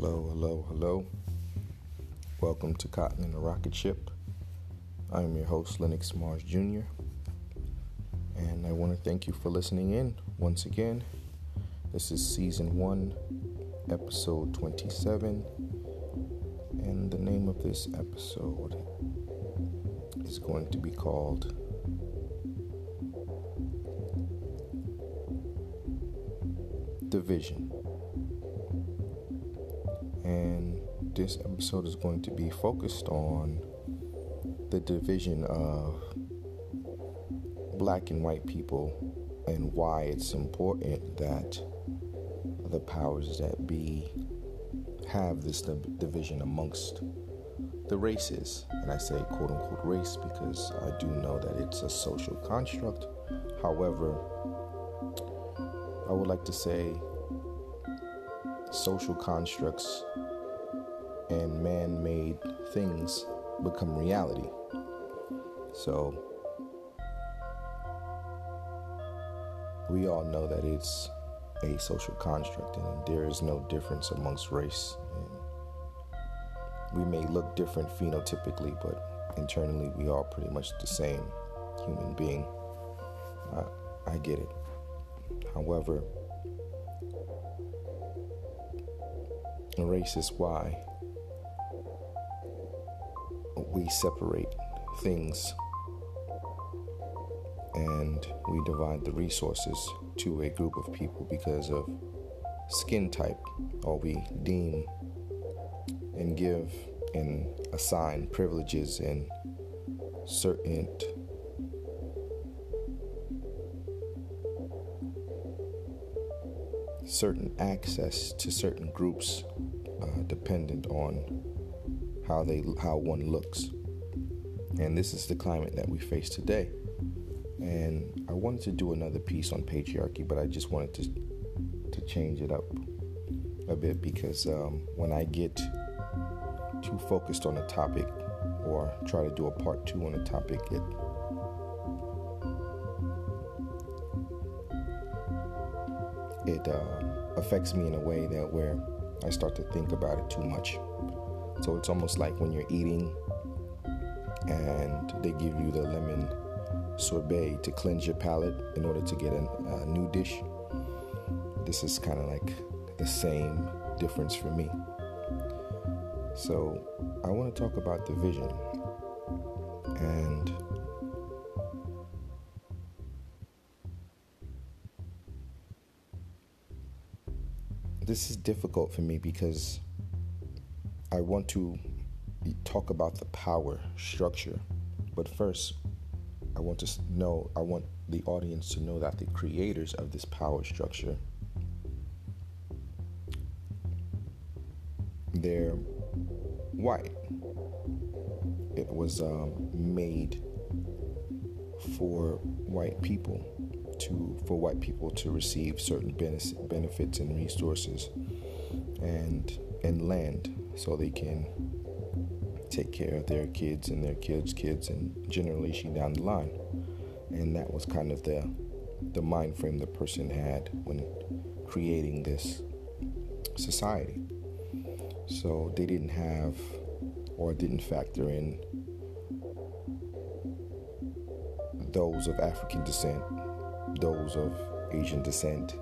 Hello, hello, hello. Welcome to Cotton and the Rocket Ship. I am your host, Lennox Mars Jr. And I want to thank you for listening in once again. This is season one, episode 27. And the name of this episode is going to be called Division. And this episode is going to be focused on the division of black and white people and why it's important that the powers that be have this division amongst the races. And I say quote unquote race because I do know that it's a social construct. However, I would like to say social constructs and man made things become reality. So, we all know that it's a social construct and there is no difference amongst race. And we may look different phenotypically, but internally we are pretty much the same human being. I, I get it. However, race is why we separate things and we divide the resources to a group of people because of skin type, or we deem and give and assign privileges and certain certain access to certain groups uh, dependent on how they how one looks. And this is the climate that we face today. And I wanted to do another piece on patriarchy but I just wanted to to change it up a bit because um, when I get too focused on a topic or try to do a part two on a topic it it uh, affects me in a way that where I start to think about it too much. So it's almost like when you're eating and they give you the lemon sorbet to cleanse your palate in order to get a, a new dish. This is kind of like the same difference for me. So I want to talk about the vision and this is difficult for me because I want to talk about the power structure. But first, I want to know, I want the audience to know that the creators of this power structure, they're white. It was um, made for white people to for white people to receive certain benefits and resources and and land so they can take care of their kids and their kids kids and generation down the line. And that was kind of the the mind frame the person had when creating this society. So they didn't have or didn't factor in those of African descent those of Asian descent,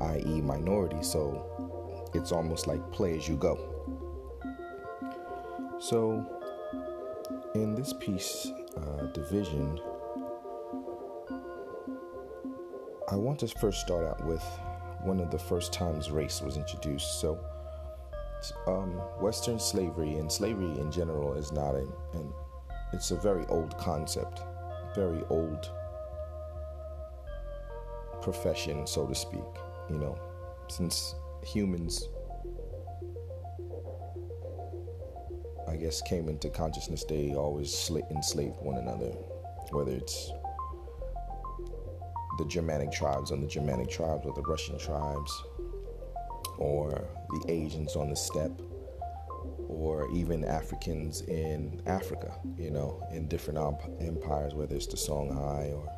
i.e., minority. So it's almost like play as you go. So, in this piece, uh, division, I want to first start out with one of the first times race was introduced. So, um, Western slavery and slavery in general is not an, an it's a very old concept, very old profession, so to speak. You know, since humans, I guess, came into consciousness, they always enslaved one another, whether it's the Germanic tribes on the Germanic tribes or the Russian tribes or the Asians on the steppe or even Africans in Africa, you know, in different empires, whether it's the Songhai or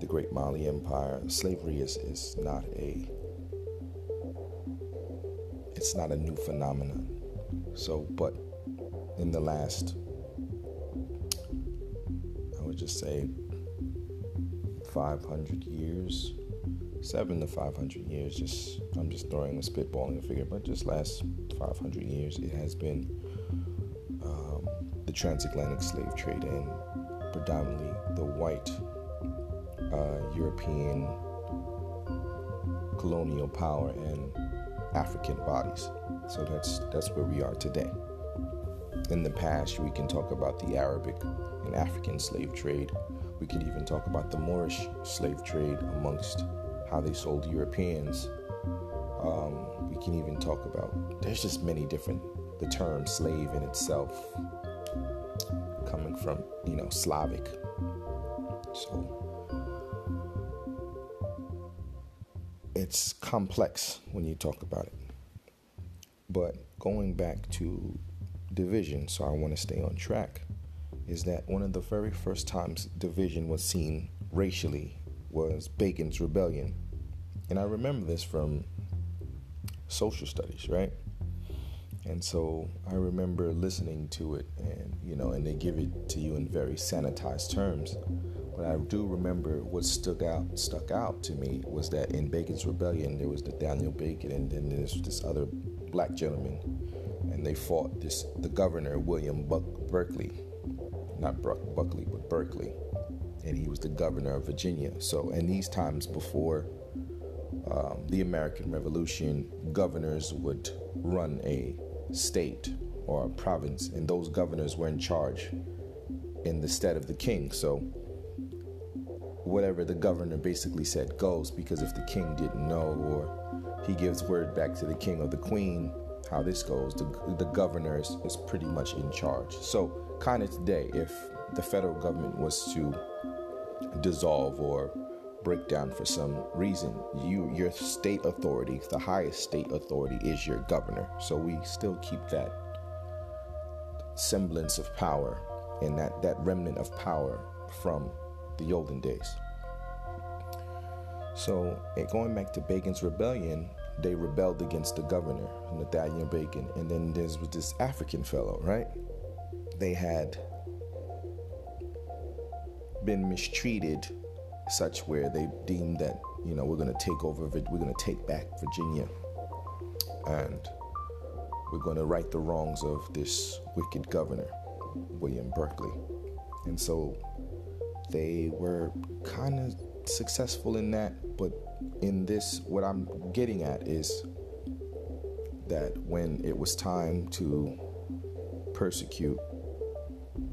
the Great Mali Empire, slavery is, is not a it's not a new phenomenon. So, but in the last, I would just say, 500 years, seven to 500 years. Just I'm just throwing a spitballing a figure, but just last 500 years, it has been um, the transatlantic slave trade and predominantly the white uh, European colonial power and African bodies. So that's that's where we are today. In the past, we can talk about the Arabic and African slave trade. We could even talk about the Moorish slave trade amongst how they sold Europeans. Um, we can even talk about, there's just many different, the term slave in itself coming from, you know, Slavic. So it's complex when you talk about it. But going back to division, so I want to stay on track, is that one of the very first times division was seen racially was Bacon's Rebellion. And I remember this from social studies, right? And so I remember listening to it and you know, and they give it to you in very sanitized terms. But I do remember what stuck out stuck out to me was that in Bacon's Rebellion there was the Daniel Bacon and then there's this other black gentleman and they fought this the governor William Buck, Berkeley, not Buck, Buckley but Berkeley and he was the governor of Virginia. So, in these times before um, the American Revolution, governors would run a state or a province, and those governors were in charge in the stead of the king. So, whatever the governor basically said goes, because if the king didn't know or he gives word back to the king or the queen how this goes, the, the governor is, is pretty much in charge. So, kind of today, if the federal government was to dissolve or break down for some reason. You your state authority, the highest state authority is your governor. So we still keep that semblance of power and that, that remnant of power from the olden days. So going back to Bacon's rebellion, they rebelled against the governor, Nathaniel Bacon, and then there was this African fellow, right? They had been mistreated such where they deemed that you know we're going to take over we're going to take back virginia and we're going to right the wrongs of this wicked governor william berkeley and so they were kind of successful in that but in this what i'm getting at is that when it was time to persecute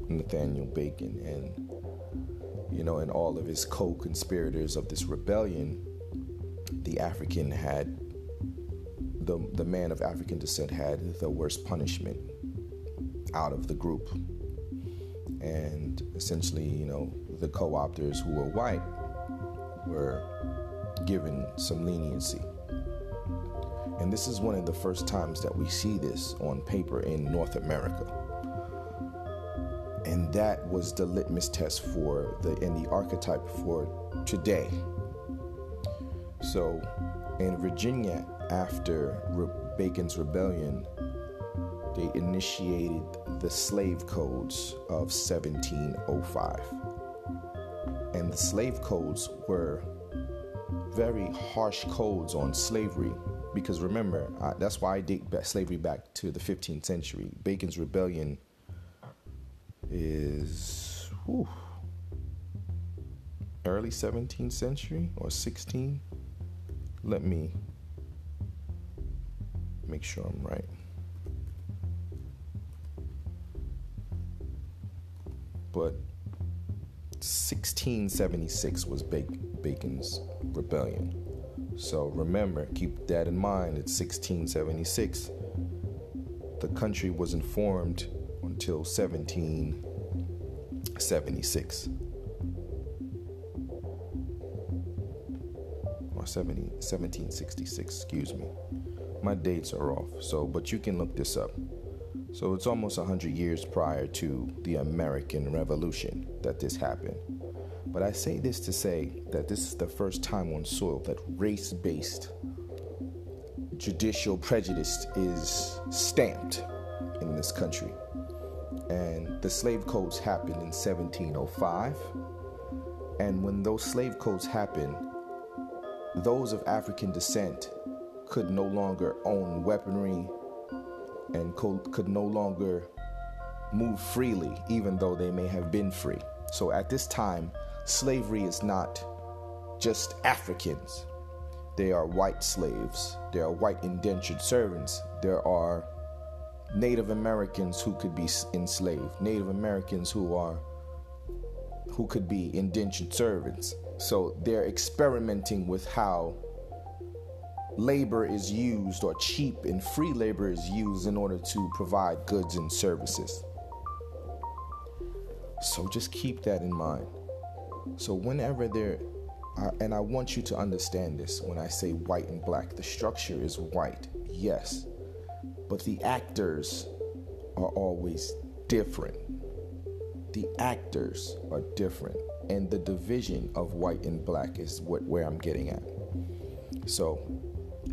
nathaniel bacon and you know, and all of his co conspirators of this rebellion, the African had, the, the man of African descent had the worst punishment out of the group. And essentially, you know, the co opters who were white were given some leniency. And this is one of the first times that we see this on paper in North America and that was the litmus test for the and the archetype for today. So, in Virginia, after Re- Bacon's rebellion, they initiated the slave codes of 1705, and the slave codes were very harsh codes on slavery because remember uh, that's why I date back slavery back to the 15th century. Bacon's rebellion is whew, early 17th century or 16. Let me make sure I'm right. But 1676 was Bacon's rebellion. So remember, keep that in mind. It's 1676. The country was informed until 1776 or 70, 1766 excuse me my dates are off so but you can look this up so it's almost 100 years prior to the american revolution that this happened but i say this to say that this is the first time on soil that race-based judicial prejudice is stamped in this country. And the slave codes happened in 1705. And when those slave codes happened, those of African descent could no longer own weaponry and could no longer move freely, even though they may have been free. So at this time, slavery is not just Africans. They are white slaves. There are white indentured servants. There are Native Americans who could be enslaved. Native Americans who are who could be indentured servants. So they're experimenting with how labor is used or cheap and free labor is used in order to provide goods and services. So just keep that in mind. So whenever there uh, and I want you to understand this when I say white and black, the structure is white, yes, but the actors are always different. The actors are different, and the division of white and black is what where I'm getting at. So,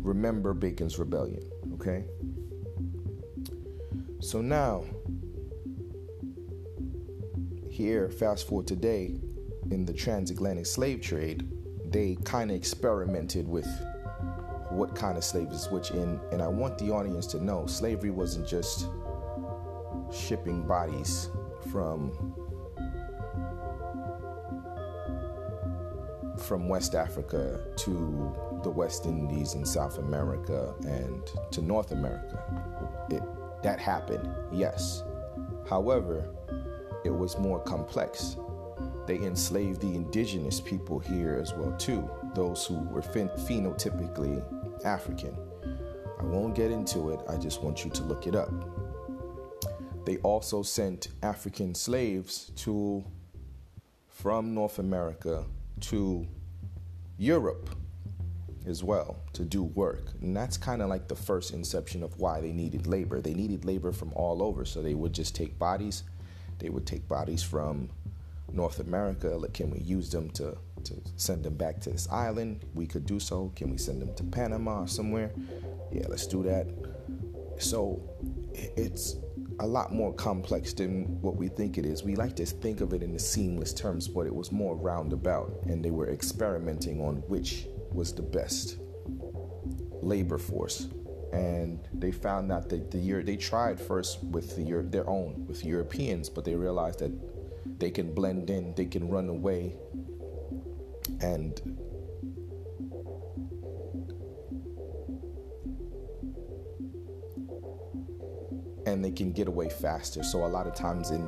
remember Bacon's rebellion, okay? So now, here, fast forward today, in the transatlantic slave trade, they kind of experimented with what kind of slavery which in and I want the audience to know slavery wasn't just shipping bodies from from West Africa to the West Indies and South America and to North America. It, that happened, yes. However, it was more complex. They enslaved the indigenous people here as well too, those who were phen- phenotypically African. I won't get into it, I just want you to look it up. They also sent African slaves to from North America to Europe as well to do work. And that's kind of like the first inception of why they needed labor. They needed labor from all over, so they would just take bodies. They would take bodies from North America. Like, can we use them to to send them back to this island? We could do so. Can we send them to Panama or somewhere? Yeah, let's do that. So it's a lot more complex than what we think it is. We like to think of it in the seamless terms, but it was more roundabout, and they were experimenting on which was the best labor force. And they found that the year they tried first with the, their own with Europeans, but they realized that they can blend in, they can run away, and and they can get away faster. So a lot of times in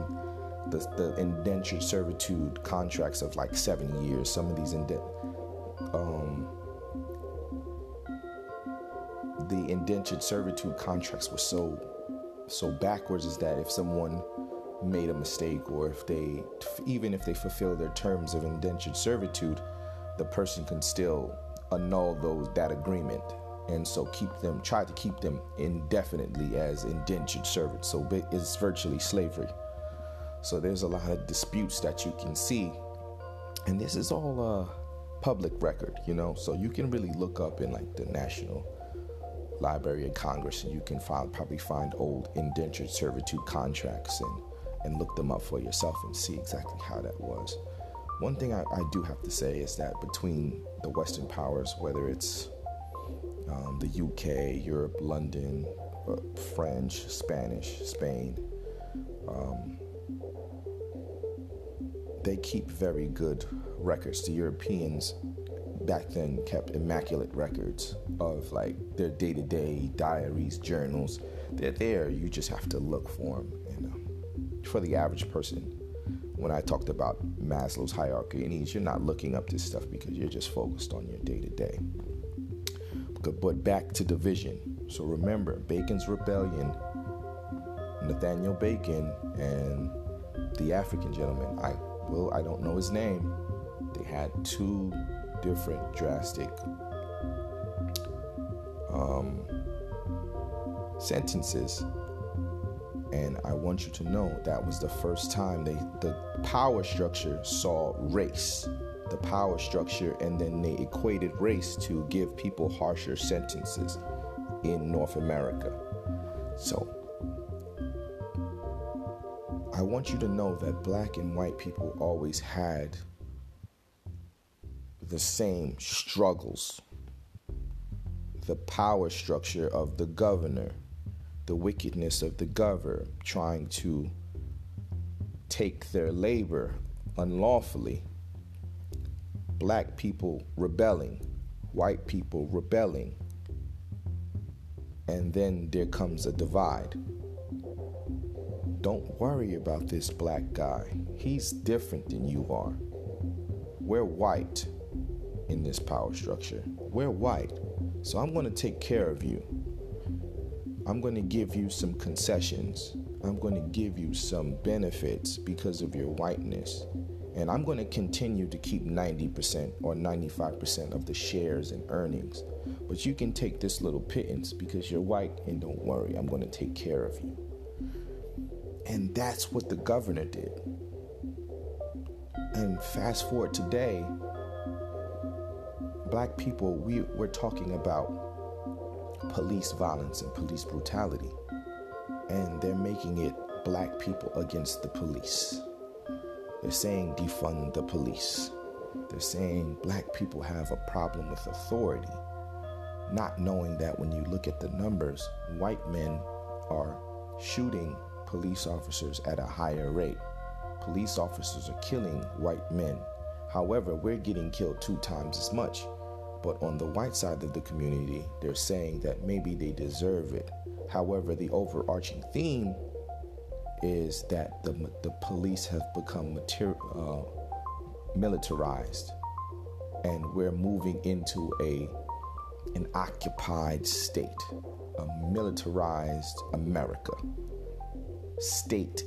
the, the indentured servitude contracts of like seven years, some of these indent, um, the indentured servitude contracts were so so backwards is that if someone made a mistake or if they even if they fulfill their terms of indentured servitude the person can still annul those that agreement. And so keep them try to keep them indefinitely as indentured servants. So it's virtually slavery. So there's a lot of disputes that you can see. And this is all a public record you know? So you can really look up in like the national library of congress and you can find, probably find old indentured servitude contracts and and look them up for yourself and see exactly how that was. One thing I, I do have to say is that between the Western powers, whether it's um, the UK, Europe, London, uh, French, Spanish, Spain, um, they keep very good records. The Europeans back then kept immaculate records of like their day to day diaries, journals. They're there. You just have to look for them for the average person when I talked about Maslow's hierarchy of needs, you're not looking up this stuff because you're just focused on your day to day. But back to division. So remember, Bacon's rebellion, Nathaniel Bacon and the African gentleman. I well, I don't know his name. They had two different drastic um, sentences and I want you to know that was the first time they the power structure saw race, the power structure, and then they equated race to give people harsher sentences. in North America. So, I want you to know that black and white people always had the same struggles. The power structure of the governor, the wickedness of the governor trying to take their labor unlawfully, black people rebelling, white people rebelling, and then there comes a divide. Don't worry about this black guy. He's different than you are. We're white in this power structure. We're white. So I'm going to take care of you. I'm going to give you some concessions. I'm going to give you some benefits because of your whiteness. And I'm going to continue to keep 90% or 95% of the shares and earnings. But you can take this little pittance because you're white, and don't worry, I'm going to take care of you. And that's what the governor did. And fast forward today, black people, we, we're talking about police violence and police brutality. And they're making it black people against the police. They're saying defund the police. They're saying black people have a problem with authority, not knowing that when you look at the numbers, white men are shooting police officers at a higher rate. Police officers are killing white men. However, we're getting killed two times as much. But on the white side of the community, they're saying that maybe they deserve it. However, the overarching theme is that the, the police have become uh, militarized and we're moving into a an occupied state, a militarized America state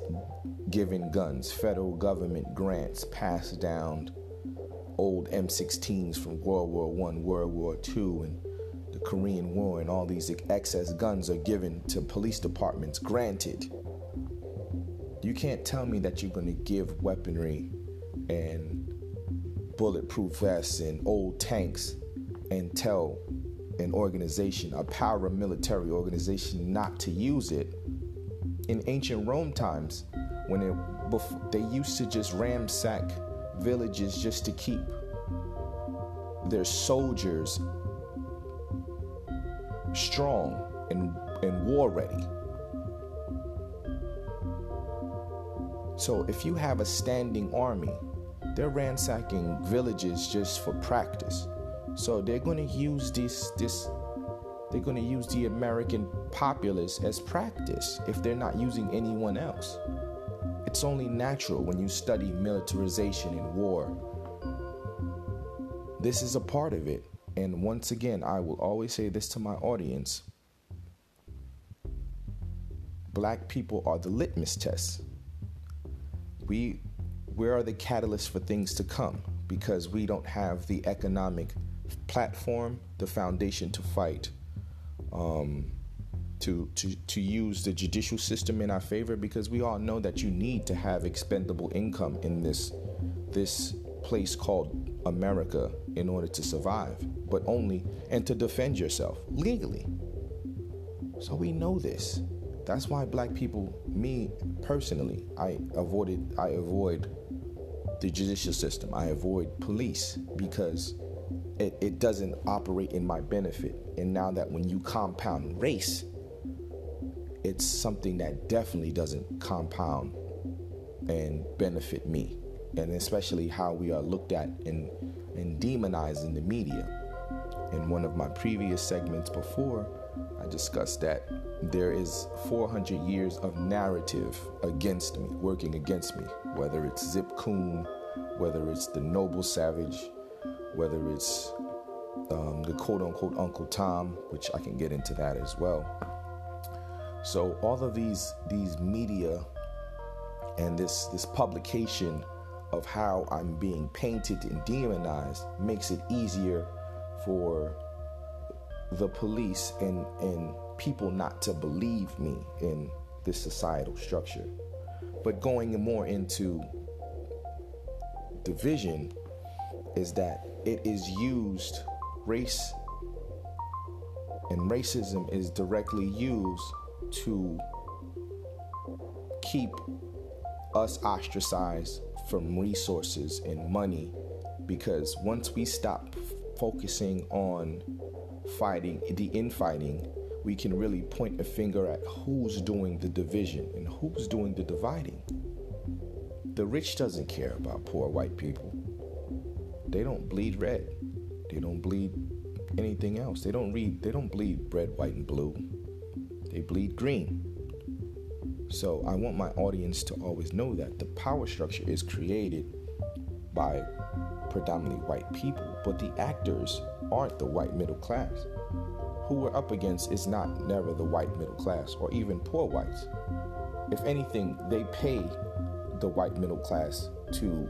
giving guns, federal government grants passed down old M16s from World War One, World War Two, and the Korean War, and all these excess guns are given to police departments. Granted, you can't tell me that you're going to give weaponry and bulletproof vests and old tanks and tell an organization, a paramilitary organization, not to use it in ancient Rome times, when it, they used to just ransack villages just to keep their soldiers strong and, and war ready. So if you have a standing army, they're ransacking villages just for practice. So they're going to use this this they're going to use the American populace as practice if they're not using anyone else. It's only natural when you study militarization and war. This is a part of it. And once again, I will always say this to my audience Black people are the litmus test. We, we are the catalyst for things to come because we don't have the economic platform, the foundation to fight um, to, to, to use the judicial system in our favor because we all know that you need to have expendable income in this, this place called America in order to survive, but only and to defend yourself legally. So we know this. That's why black people, me personally, I avoided I avoid the judicial system. I avoid police because it, it doesn't operate in my benefit. And now that when you compound race, it's something that definitely doesn't compound and benefit me. And especially how we are looked at and, and demonized in the media. In one of my previous segments before, I discussed that there is 400 years of narrative against me, working against me, whether it's Zip Coon, whether it's the Noble Savage, whether it's um, the quote unquote Uncle Tom, which I can get into that as well. So all of these these media and this this publication of how I'm being painted and demonized makes it easier for the police and, and people not to believe me in this societal structure. But going more into division is that it is used, race And racism is directly used to keep us ostracized from resources and money because once we stop focusing on fighting the infighting we can really point a finger at who's doing the division and who's doing the dividing. The rich doesn't care about poor white people. They don't bleed red. They don't bleed anything else. They don't read they don't bleed red white and blue they bleed green so I want my audience to always know that the power structure is created by predominantly white people, but the actors aren't the white middle class. Who we're up against is not never the white middle class or even poor whites. If anything, they pay the white middle class to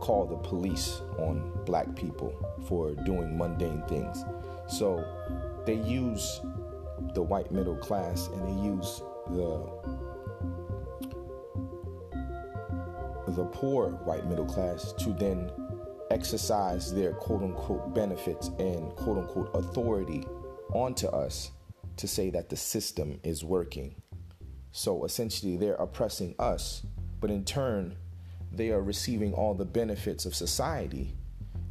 call the police on black people for doing mundane things. So they use the white middle class and they use the the poor white middle class to then exercise their quote unquote benefits and quote unquote authority onto us to say that the system is working. So essentially, they're oppressing us, but in turn, they are receiving all the benefits of society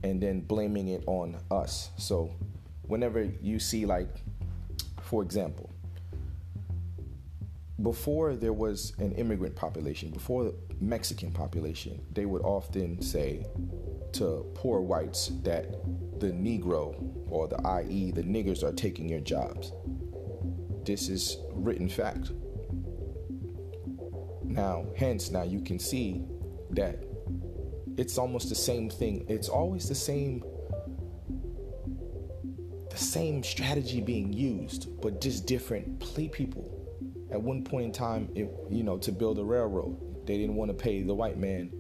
and then blaming it on us. So, whenever you see, like, for example, before there was an immigrant population, before the Mexican population, they would often say to poor whites that the Negro or the IE, the niggers are taking your jobs. This is written fact. Now, hence, now you can see that it's almost the same thing. It's always the same the same strategy being used, but just different play people at one point in time, it, you know, to build a railroad, they didn't want to pay the white man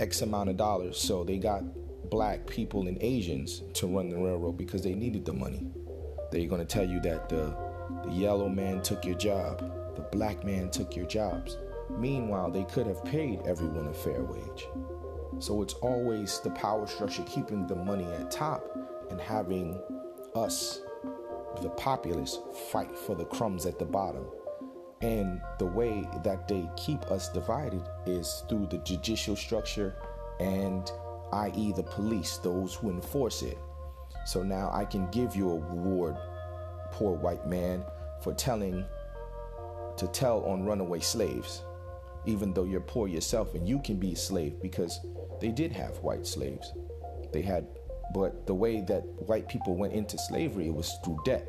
X amount of dollars, so they got black people and Asians to run the railroad because they needed the money. They're going to tell you that the, the yellow man took your job, the black man took your jobs. Meanwhile, they could have paid everyone a fair wage. So it's always the power structure keeping the money at top and having us, the populace, fight for the crumbs at the bottom and the way that they keep us divided is through the judicial structure and, i.e., the police, those who enforce it. So now I can give you a reward, poor white man, for telling to tell on runaway slaves, even though you're poor yourself and you can be a slave because they did have white slaves. They had, but the way that white people went into slavery it was through debt.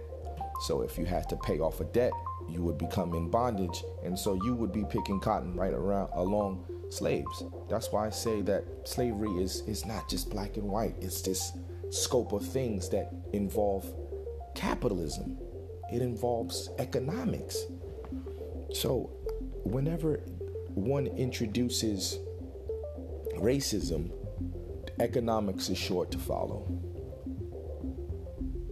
So if you had to pay off a debt, you would become in bondage, and so you would be picking cotton right around along slaves. That's why I say that slavery is is not just black and white. It's this scope of things that involve capitalism. It involves economics. So whenever one introduces racism, economics is sure to follow.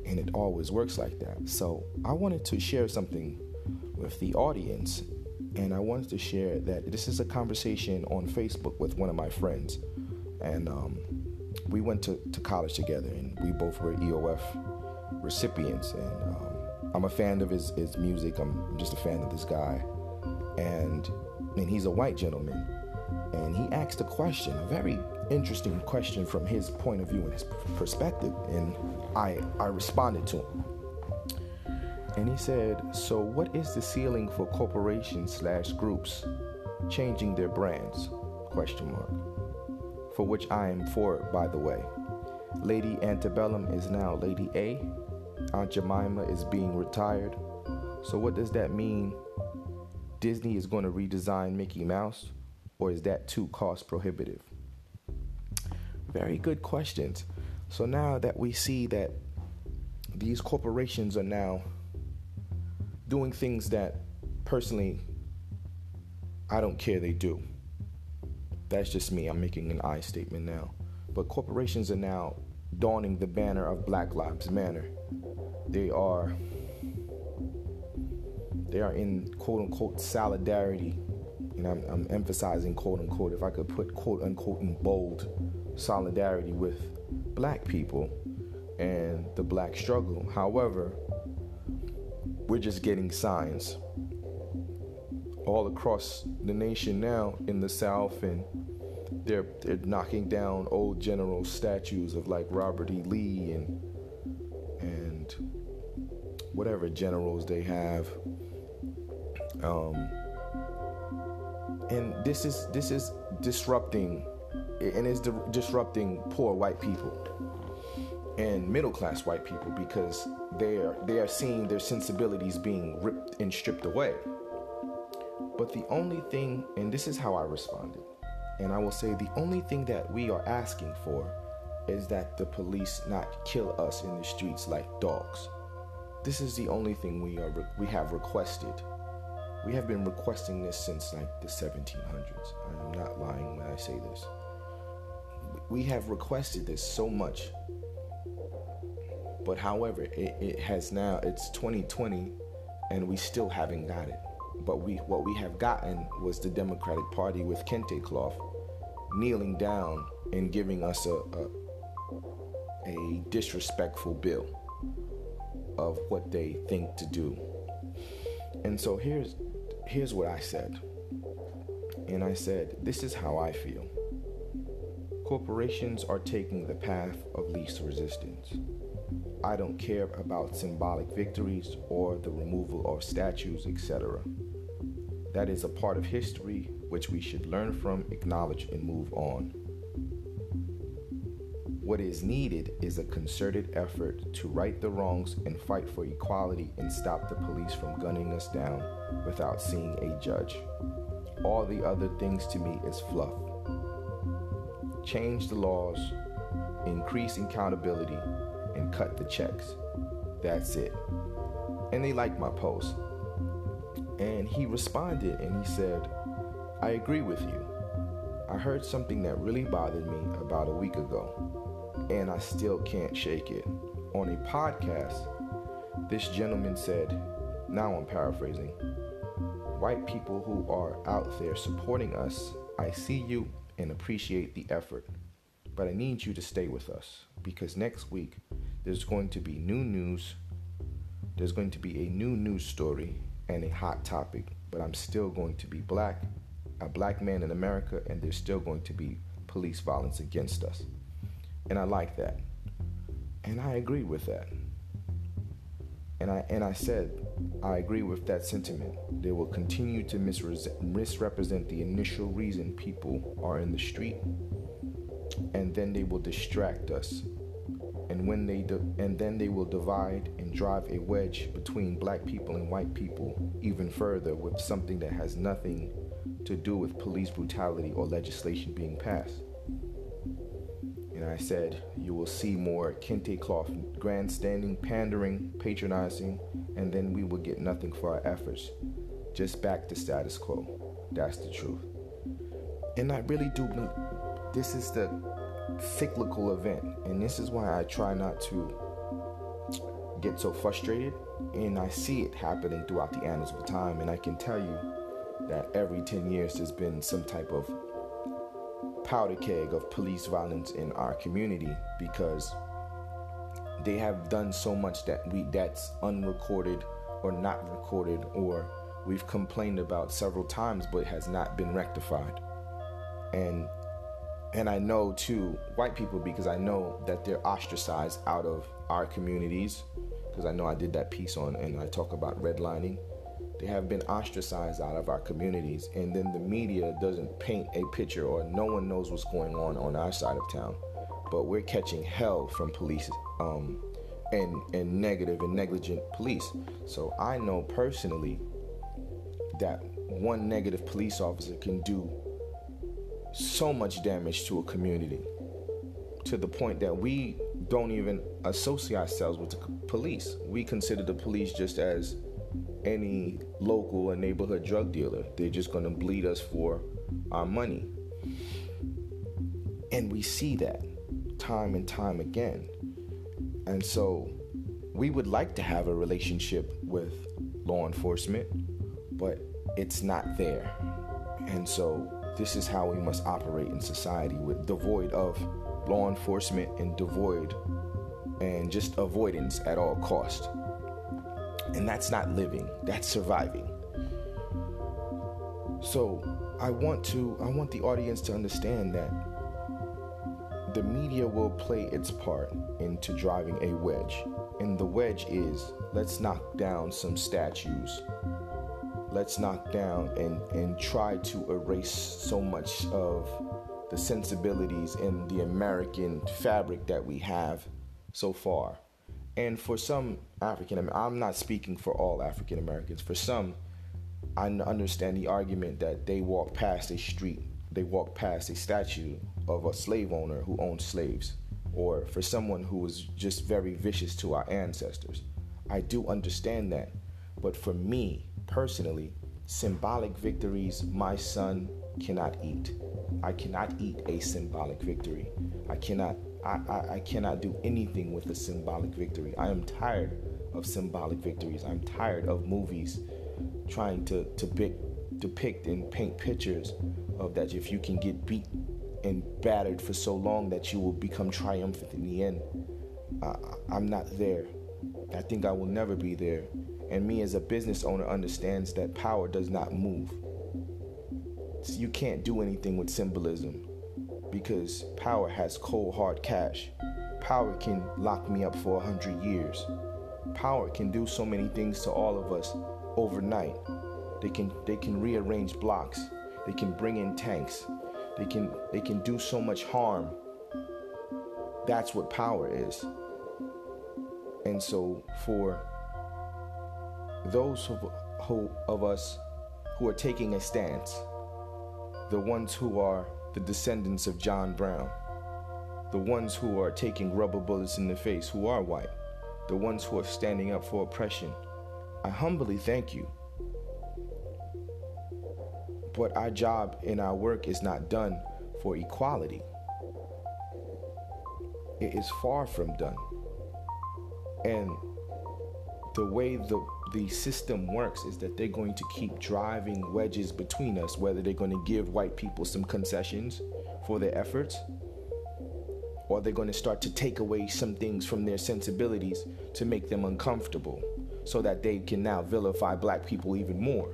And it always works like that. So I wanted to share something with the audience, and I wanted to share that this is a conversation on Facebook with one of my friends, and um, we went to, to college together, and we both were EOF recipients, and um, I'm a fan of his, his music. I'm just a fan of this guy, and and he's a white gentleman, and he asked a question, a very interesting question from his point of view and his perspective, and I I responded to him. And he said, So what is the ceiling for corporations slash groups changing their brands? Question mark. For which I am for by the way. Lady Antebellum is now Lady A. Aunt Jemima is being retired. So what does that mean? Disney is going to redesign Mickey Mouse? Or is that too cost prohibitive? Very good questions. So now that we see that these corporations are now doing things that personally I don't care they do. That's just me. I'm making an I statement now. But corporations are now donning the banner of Black Lives Matter. They are they are in quote unquote solidarity, and I'm, I'm emphasizing quote unquote. If I could put quote unquote in bold solidarity with black people, and the black struggle. However, we're just getting signs all across the nation now in the South, and they're they're knocking down old general statues of like Robert E. Lee and and whatever generals they have. Um, and this is this is disrupting, and it's di- disrupting poor white people and middle class white people because they are they are seeing their sensibilities being ripped and stripped away. But the only thing, and this is how I responded, and I will say the only thing that we are asking for is that the police not kill us in the streets like dogs. This is the only thing we are we have requested. We have been requesting this since like the 1700s. I am not lying when I say this. We have requested this so much. But however, it, it has now it's 2020 and we still haven't got it. But we what we have gotten was the Democratic Party with Kente cloth kneeling down and giving us a, a a disrespectful bill of what they think to do. And so here's here's what I said. And I said, this is how I feel. Corporations are taking the path of least resistance. I don't care about symbolic victories or the removal of statues, etc. That is a part of history which we should learn from, acknowledge, and move on. What is needed is a concerted effort to right the wrongs and fight for equality and stop the police from gunning us down without seeing a judge. All the other things to me is fluff. Change the laws, increase accountability, and cut the checks. That's it. And they liked my post. And he responded and he said, I agree with you. I heard something that really bothered me about a week ago and I still can't shake it. On a podcast, this gentleman said, now I'm paraphrasing, white people who are out there supporting us, I see you and appreciate the effort, but I need you to stay with us because next week there's going to be new news, there's going to be a new news story and a hot topic, but I'm still going to be black, a black man in America, and there's still going to be police violence against us. And I like that. And I agree with that. And I and I said I agree with that sentiment. They will continue to misrepresent the initial reason people are in the street, and then they will distract us. And when they do, and then they will divide and drive a wedge between black people and white people even further with something that has nothing to do with police brutality or legislation being passed. I said, You will see more kente cloth grandstanding, pandering, patronizing, and then we will get nothing for our efforts. Just back to status quo. That's the truth. And I really do believe this is the cyclical event. And this is why I try not to get so frustrated. And I see it happening throughout the annals of time. And I can tell you that every 10 years there's been some type of powder keg of police violence in our community because they have done so much that we that's unrecorded or not recorded or we've complained about several times but has not been rectified. And and I know too white people because I know that they're ostracized out of our communities because I know I did that piece on and I talk about redlining they have been ostracized out of our communities, and then the media doesn't paint a picture, or no one knows what's going on on our side of town. But we're catching hell from police um, and and negative and negligent police. So I know personally that one negative police officer can do so much damage to a community to the point that we don't even associate ourselves with the police. We consider the police just as any local or neighborhood drug dealer. They're just going to bleed us for our money. And we see that time and time again. And so we would like to have a relationship with law enforcement, but it's not there. And so this is how we must operate in society with devoid of law enforcement and devoid and just avoidance at all cost. And that's not living, that's surviving. So I want to I want the audience to understand that the media will play its part into driving a wedge. And the wedge is let's knock down some statues. Let's knock down and, and try to erase so much of the sensibilities in the American fabric that we have so far. And for some African, I'm not speaking for all African Americans. For some, I understand the argument that they walk past a street, they walk past a statue of a slave owner who owned slaves, or for someone who was just very vicious to our ancestors. I do understand that. But for me, personally, symbolic victories my son cannot eat. I cannot eat a symbolic victory. I cannot I, I, I, cannot do anything with a symbolic victory. I am tired of symbolic victories. I'm tired of movies trying to, to depict, and paint pictures of that if you can get beat and battered for so long that you will become triumphant in the end. I, I'm not there. I think I will never be there. And me as a business owner understands that power does not move. So you can't do anything with symbolism because power has cold hard cash. Power can lock me up for a hundred years. Power can do so many things to all of us overnight. They can they can rearrange blocks. They can bring in tanks. They can they can do so much harm. That's what power is. And so for those of, who, of us who are taking a stance, the ones who are the descendants of John Brown, the ones who are taking rubber bullets in the face, who are white, the ones who are standing up for oppression, I humbly thank you. But our job and our work is not done for equality. It is far from done. And the way the the system works is that they're going to keep driving wedges between us, whether they're going to give white people some concessions for their efforts, or they're going to start to take away some things from their sensibilities to make them uncomfortable so that they can now vilify black people even more.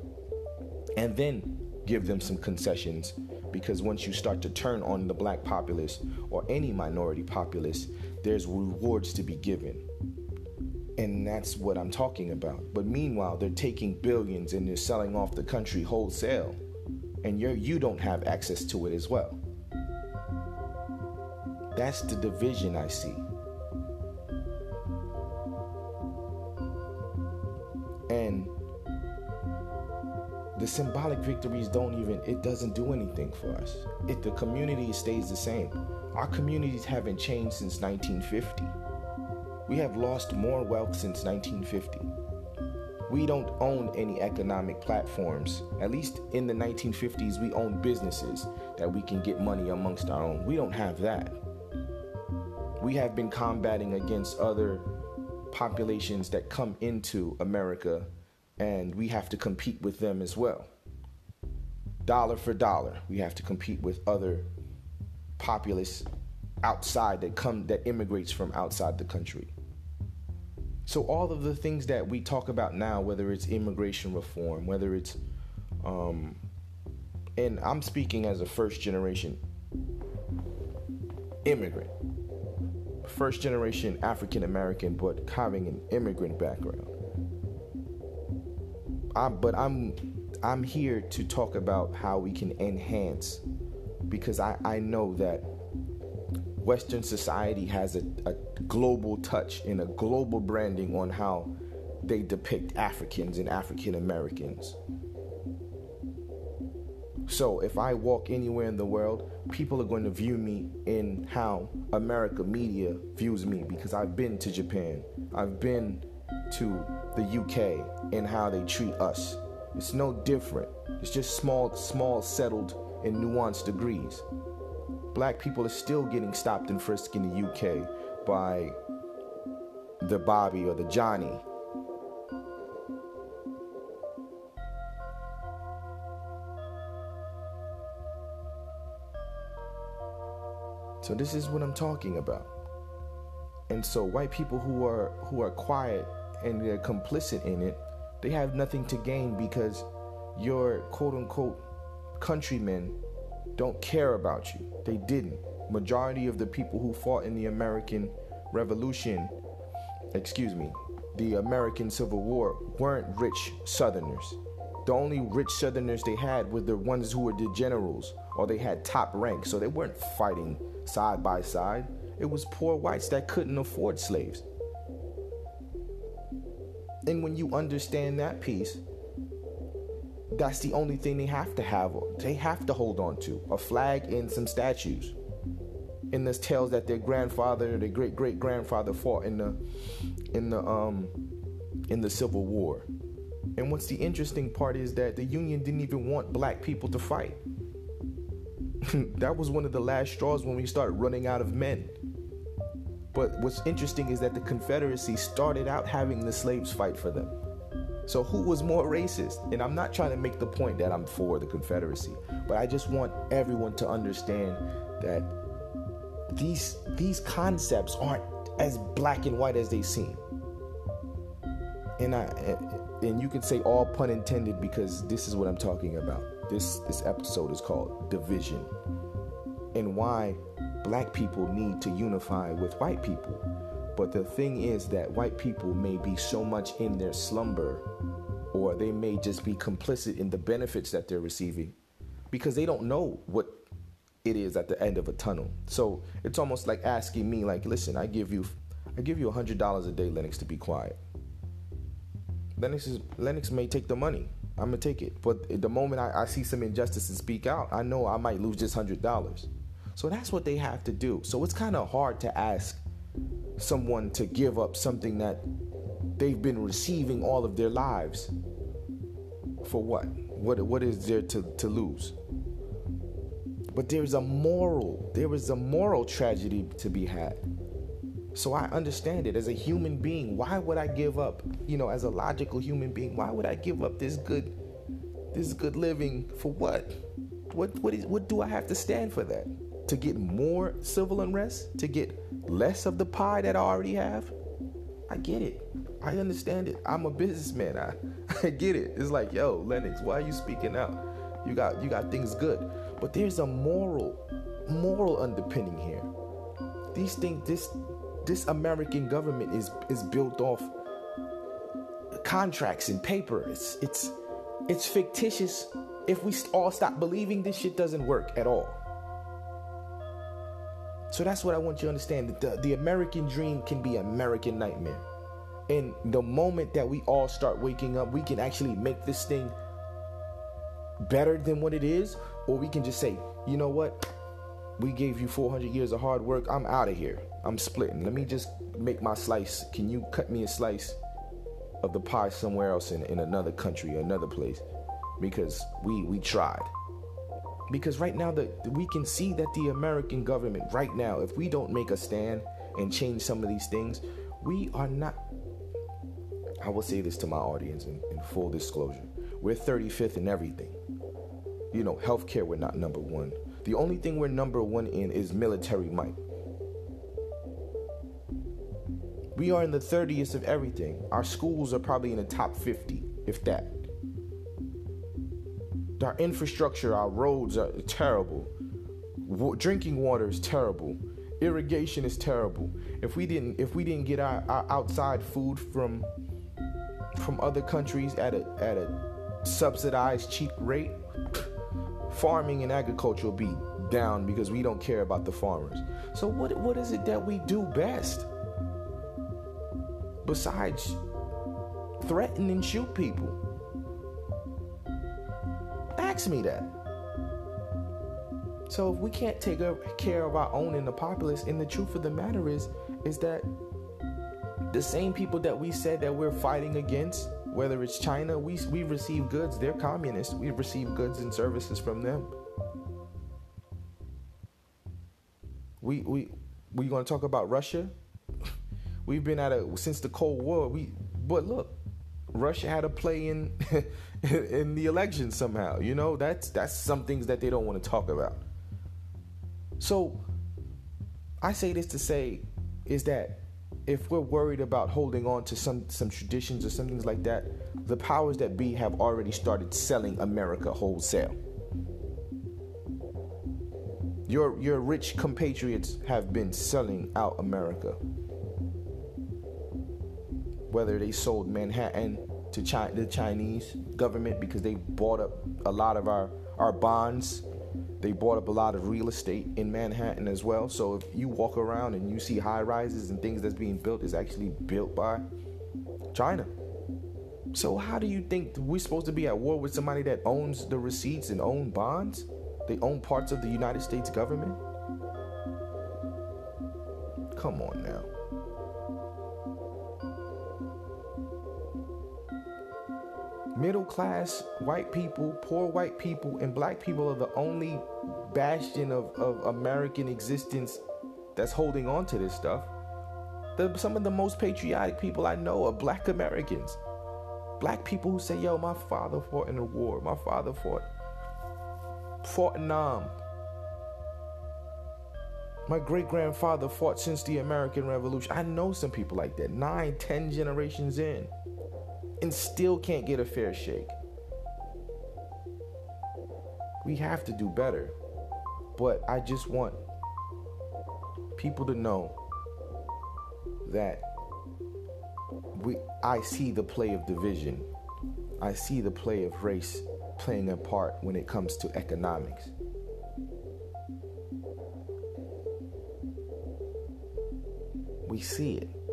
And then give them some concessions because once you start to turn on the black populace or any minority populace, there's rewards to be given. And that's what I'm talking about. But meanwhile, they're taking billions and they're selling off the country wholesale. And you you don't have access to it as well. That's the division I see. And the symbolic victories don't even it doesn't do anything for us. If the community stays the same. Our communities haven't changed since 1950. We have lost more wealth since 1950. We don't own any economic platforms. At least in the 1950s, we owned businesses that we can get money amongst our own. We don't have that. We have been combating against other populations that come into America and we have to compete with them as well. Dollar for dollar, we have to compete with other populace outside that come that immigrates from outside the country. So all of the things that we talk about now, whether it's immigration reform, whether it's, um, and I'm speaking as a first generation immigrant, first generation African American, but having an immigrant background. I, but I'm I'm here to talk about how we can enhance because I, I know that Western society has a, a global touch and a global branding on how they depict Africans and African Americans. So if I walk anywhere in the world, people are going to view me in how America media views me because I've been to Japan, I've been to the UK and how they treat us. It's no different. It's just small, small, settled, and nuanced degrees black people are still getting stopped and frisked in the UK by the Bobby or the Johnny. So, this is what I'm talking about. And so white people who are who are quiet and they're complicit in it, they have nothing to gain because your quote unquote countrymen don't care about you. They didn't. Majority of the people who fought in the American Revolution, excuse me, the American Civil War weren't rich Southerners. The only rich Southerners they had were the ones who were the generals or they had top rank, so they weren't fighting side by side. It was poor whites that couldn't afford slaves. And when you understand that piece, that's the only thing they have to have. They have to hold on to a flag and some statues. And this tales that their grandfather, their great great grandfather fought in the in the um in the Civil War. And what's the interesting part is that the Union didn't even want black people to fight. that was one of the last straws when we started running out of men. But what's interesting is that the Confederacy started out having the slaves fight for them. So who was more racist? And I'm not trying to make the point that I'm for the Confederacy, but I just want everyone to understand that these these concepts aren't as black and white as they seem. And I and you can say all pun intended because this is what I'm talking about. This this episode is called division and why black people need to unify with white people. But the thing is that white people may be so much in their slumber or they may just be complicit in the benefits that they're receiving because they don't know what it is at the end of a tunnel. So it's almost like asking me like, "Listen, I give you I give you $100 a day Lennox to be quiet." Lennox is Lennox may take the money. I'm gonna take it. But the moment I, I see some injustice and speak out, I know I might lose this hundred dollars. So that's what they have to do. So it's kind of hard to ask someone to give up something that they've been receiving all of their lives. For what? What what is there to, to lose? But there's a moral, there is a moral tragedy to be had. So I understand it as a human being. Why would I give up, you know, as a logical human being, why would I give up this good this good living for what? What what is what do I have to stand for that? To get more civil unrest? To get less of the pie that I already have? I get it. I understand it. I'm a businessman. I, I get it. It's like, yo, Lennox, why are you speaking out? You got you got things good. But there's a moral, moral underpinning here. These things, this this American government is is built off contracts and paper. It's it's it's fictitious. If we all stop believing this shit doesn't work at all. So that's what I want you to understand. The, the American dream can be American nightmare. And the moment that we all start waking up, we can actually make this thing better than what it is, or we can just say, you know what? We gave you 400 years of hard work. I'm out of here. I'm splitting. Let me just make my slice. Can you cut me a slice of the pie somewhere else in, in another country, another place? Because we we tried. Because right now that we can see that the American government right now, if we don't make a stand and change some of these things, we are not I will say this to my audience in, in full disclosure. We're 35th in everything. You know, healthcare, we're not number one. The only thing we're number one in is military might. We are in the 30th of everything. Our schools are probably in the top 50, if that. Our infrastructure, our roads are terrible. drinking water is terrible. Irrigation is terrible. If we didn't, if we didn't get our, our outside food from from other countries at a at a subsidized cheap rate, farming and agriculture will be down because we don't care about the farmers. So what what is it that we do best? besides threaten and shoot people? Me that. So if we can't take care of our own and the populace, and the truth of the matter is, is that the same people that we said that we're fighting against, whether it's China, we we receive goods. They're communists. We receive goods and services from them. We we we going to talk about Russia? We've been at a since the Cold War. We but look, Russia had a play in in the election somehow. You know, that's that's some things that they don't want to talk about. So I say this to say is that if we're worried about holding on to some some traditions or some things like that, the powers that be have already started selling America wholesale. Your your rich compatriots have been selling out America. Whether they sold Manhattan to the Chinese government because they bought up a lot of our our bonds they bought up a lot of real estate in Manhattan as well. So if you walk around and you see high rises and things that's being built is actually built by China. So how do you think we're supposed to be at war with somebody that owns the receipts and own bonds? They own parts of the United States government? Come on now. Middle class white people, poor white people, and black people are the only bastion of, of American existence that's holding on to this stuff. The, some of the most patriotic people I know are black Americans. Black people who say, yo, my father fought in the war. My father fought, fought in Nam. My great grandfather fought since the American Revolution. I know some people like that, nine, ten generations in and still can't get a fair shake. We have to do better. But I just want people to know that we I see the play of division. I see the play of race playing a part when it comes to economics. We see it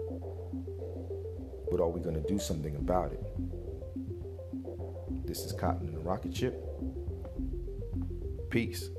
but are we going to do something about it? This is Cotton and the Rocket Ship. Peace.